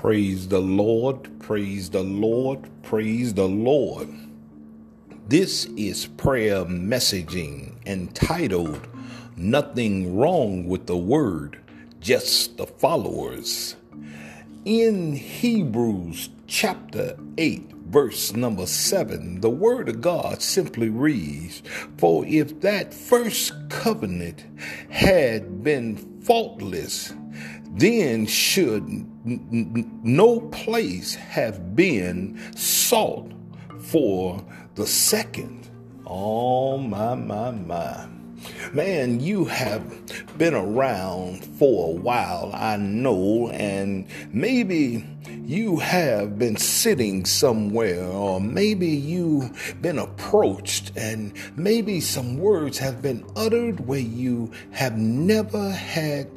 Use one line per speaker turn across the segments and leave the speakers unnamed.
Praise the Lord, praise the Lord, praise the Lord. This is prayer messaging entitled Nothing Wrong with the Word, Just the Followers. In Hebrews chapter 8, verse number 7, the Word of God simply reads For if that first covenant had been faultless, then should n- no place have been sought for the second. Oh, my, my, my. Man, you have been around for a while, I know, and maybe you have been sitting somewhere, or maybe you've been approached, and maybe some words have been uttered where you have never had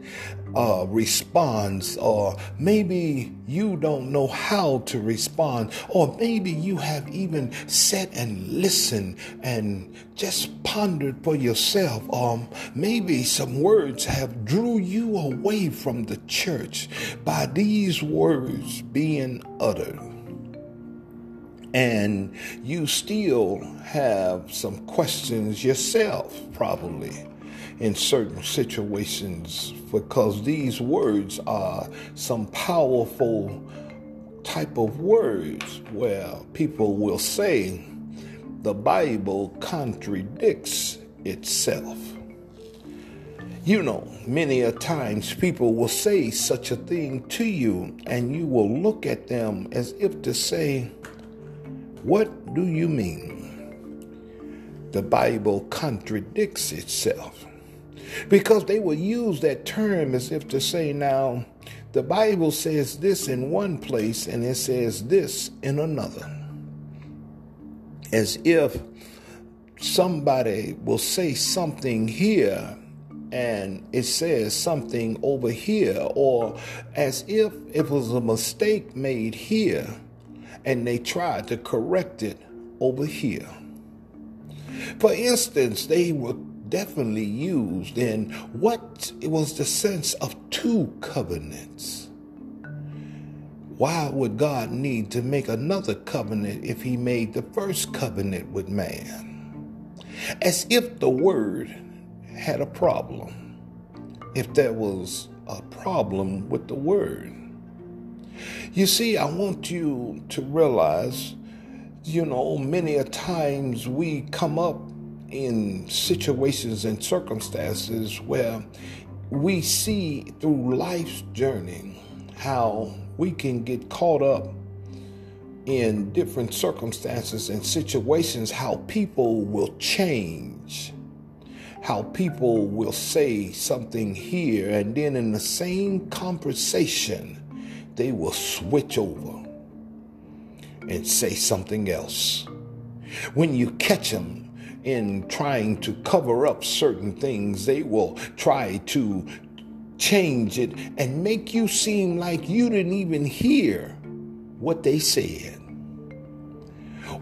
uh, response, or maybe you don't know how to respond, or maybe you have even sat and listened and just pondered for yourself. Um, maybe some words have drew you away from the church by these words being uttered. And you still have some questions yourself, probably in certain situations because these words are some powerful type of words where people will say the Bible contradicts itself. You know, many a times people will say such a thing to you, and you will look at them as if to say, What do you mean? The Bible contradicts itself because they will use that term as if to say, now, the Bible says this in one place and it says this in another. As if somebody will say something here and it says something over here, or as if it was a mistake made here and they tried to correct it over here. For instance, they will definitely used in what It was the sense of two covenants. Why would God need to make another covenant if he made the first covenant with man? As if the word had a problem. If there was a problem with the word. You see, I want you to realize, you know, many a times we come up in situations and circumstances where we see through life's journey how we can get caught up in different circumstances and situations, how people will change, how people will say something here, and then in the same conversation, they will switch over and say something else. When you catch them in trying to cover up certain things. They will try to change it and make you seem like you didn't even hear what they said.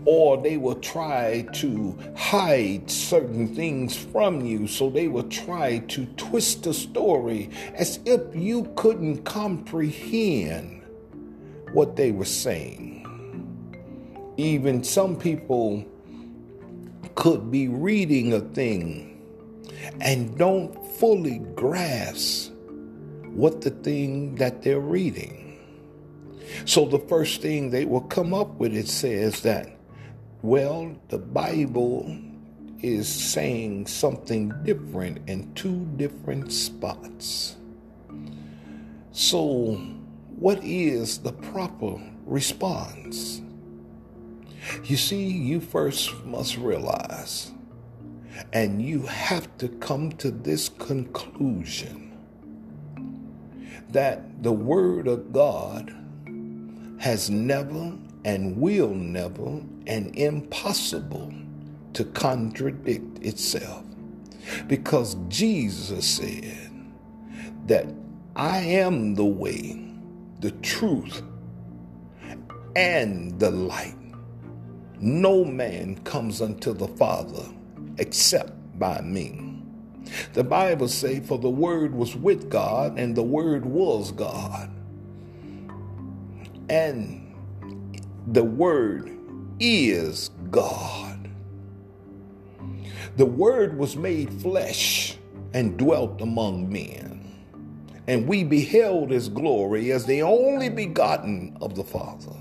Or they will try to hide certain things from you, so they will try to twist the story as if you couldn't comprehend what they were saying. Even some people could be reading a thing and don't fully grasp what the thing that they're reading. So the first thing they will come up with it says that, well, the Bible is saying something different in two different spots. So, what is the proper response? You see, you first must realize, and you have to come to this conclusion that the Word of God has never and will never and impossible to contradict itself. Because Jesus said that I am the way, the truth, and the light. No man comes unto the Father except by me. The Bible say, for the word was with God and the word was God. and the Word is God. The Word was made flesh and dwelt among men. And we beheld his glory as the only begotten of the Father,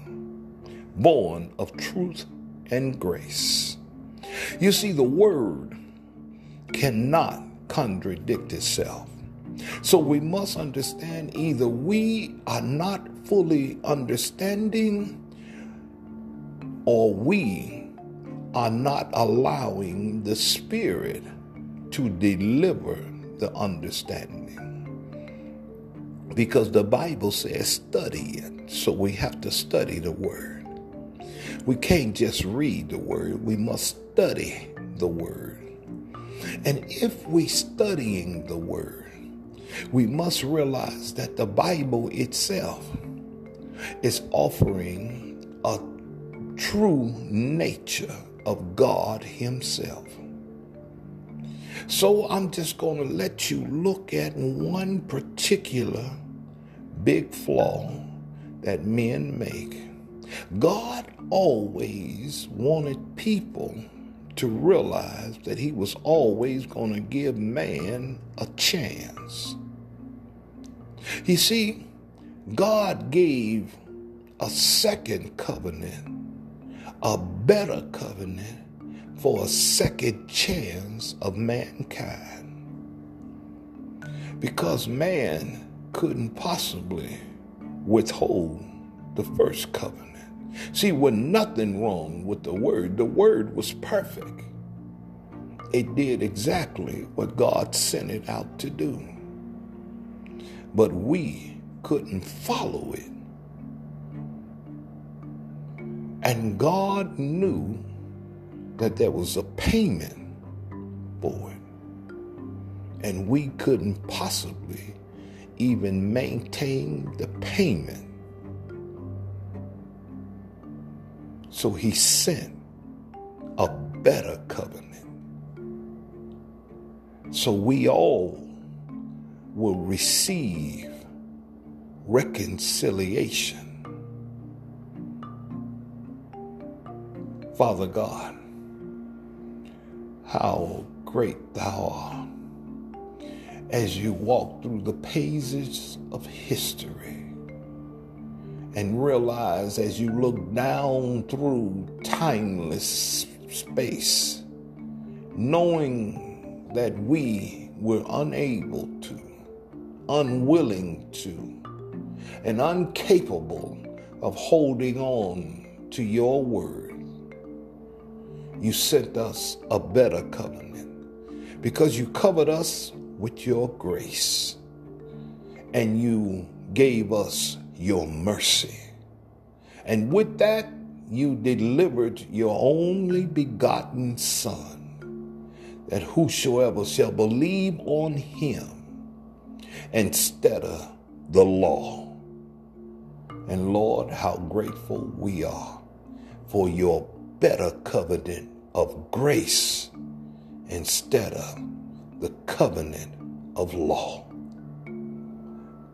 born of truth and grace. You see, the Word cannot contradict itself. So we must understand either we are not fully understanding or we are not allowing the Spirit to deliver the understanding. Because the Bible says study it, so we have to study the Word. We can't just read the Word, we must study the Word. And if we studying the Word, we must realize that the Bible itself is offering a true nature of God Himself. So I'm just going to let you look at one particular big flaw that men make. God always wanted people to realize that He was always going to give man a chance. You see, God gave a second covenant, a better covenant for a second chance of mankind. Because man couldn't possibly withhold the first covenant. See, was nothing wrong with the word. The word was perfect. It did exactly what God sent it out to do. But we couldn't follow it. And God knew that there was a payment for it. And we couldn't possibly even maintain the payment. So he sent a better covenant. So we all will receive reconciliation. Father God, how great thou art as you walk through the pages of history and realize as you look down through timeless space, knowing that we were unable to, unwilling to, and incapable of holding on to your word you sent us a better covenant. Because you covered us with your grace and you gave us your mercy. And with that, you delivered your only begotten Son, that whosoever shall believe on him instead of the law. And Lord, how grateful we are for your better covenant of grace instead of the covenant of law.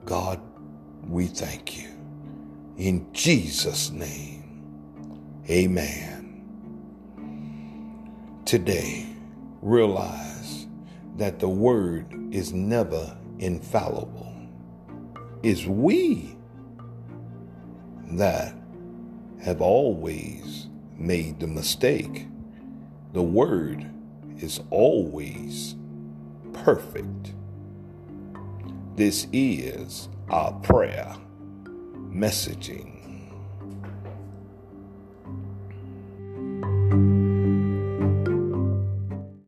God, we thank you. In Jesus' name, amen. Today, realize that the word is never infallible. It's we that have always made the mistake. The word is always perfect. This is our prayer messaging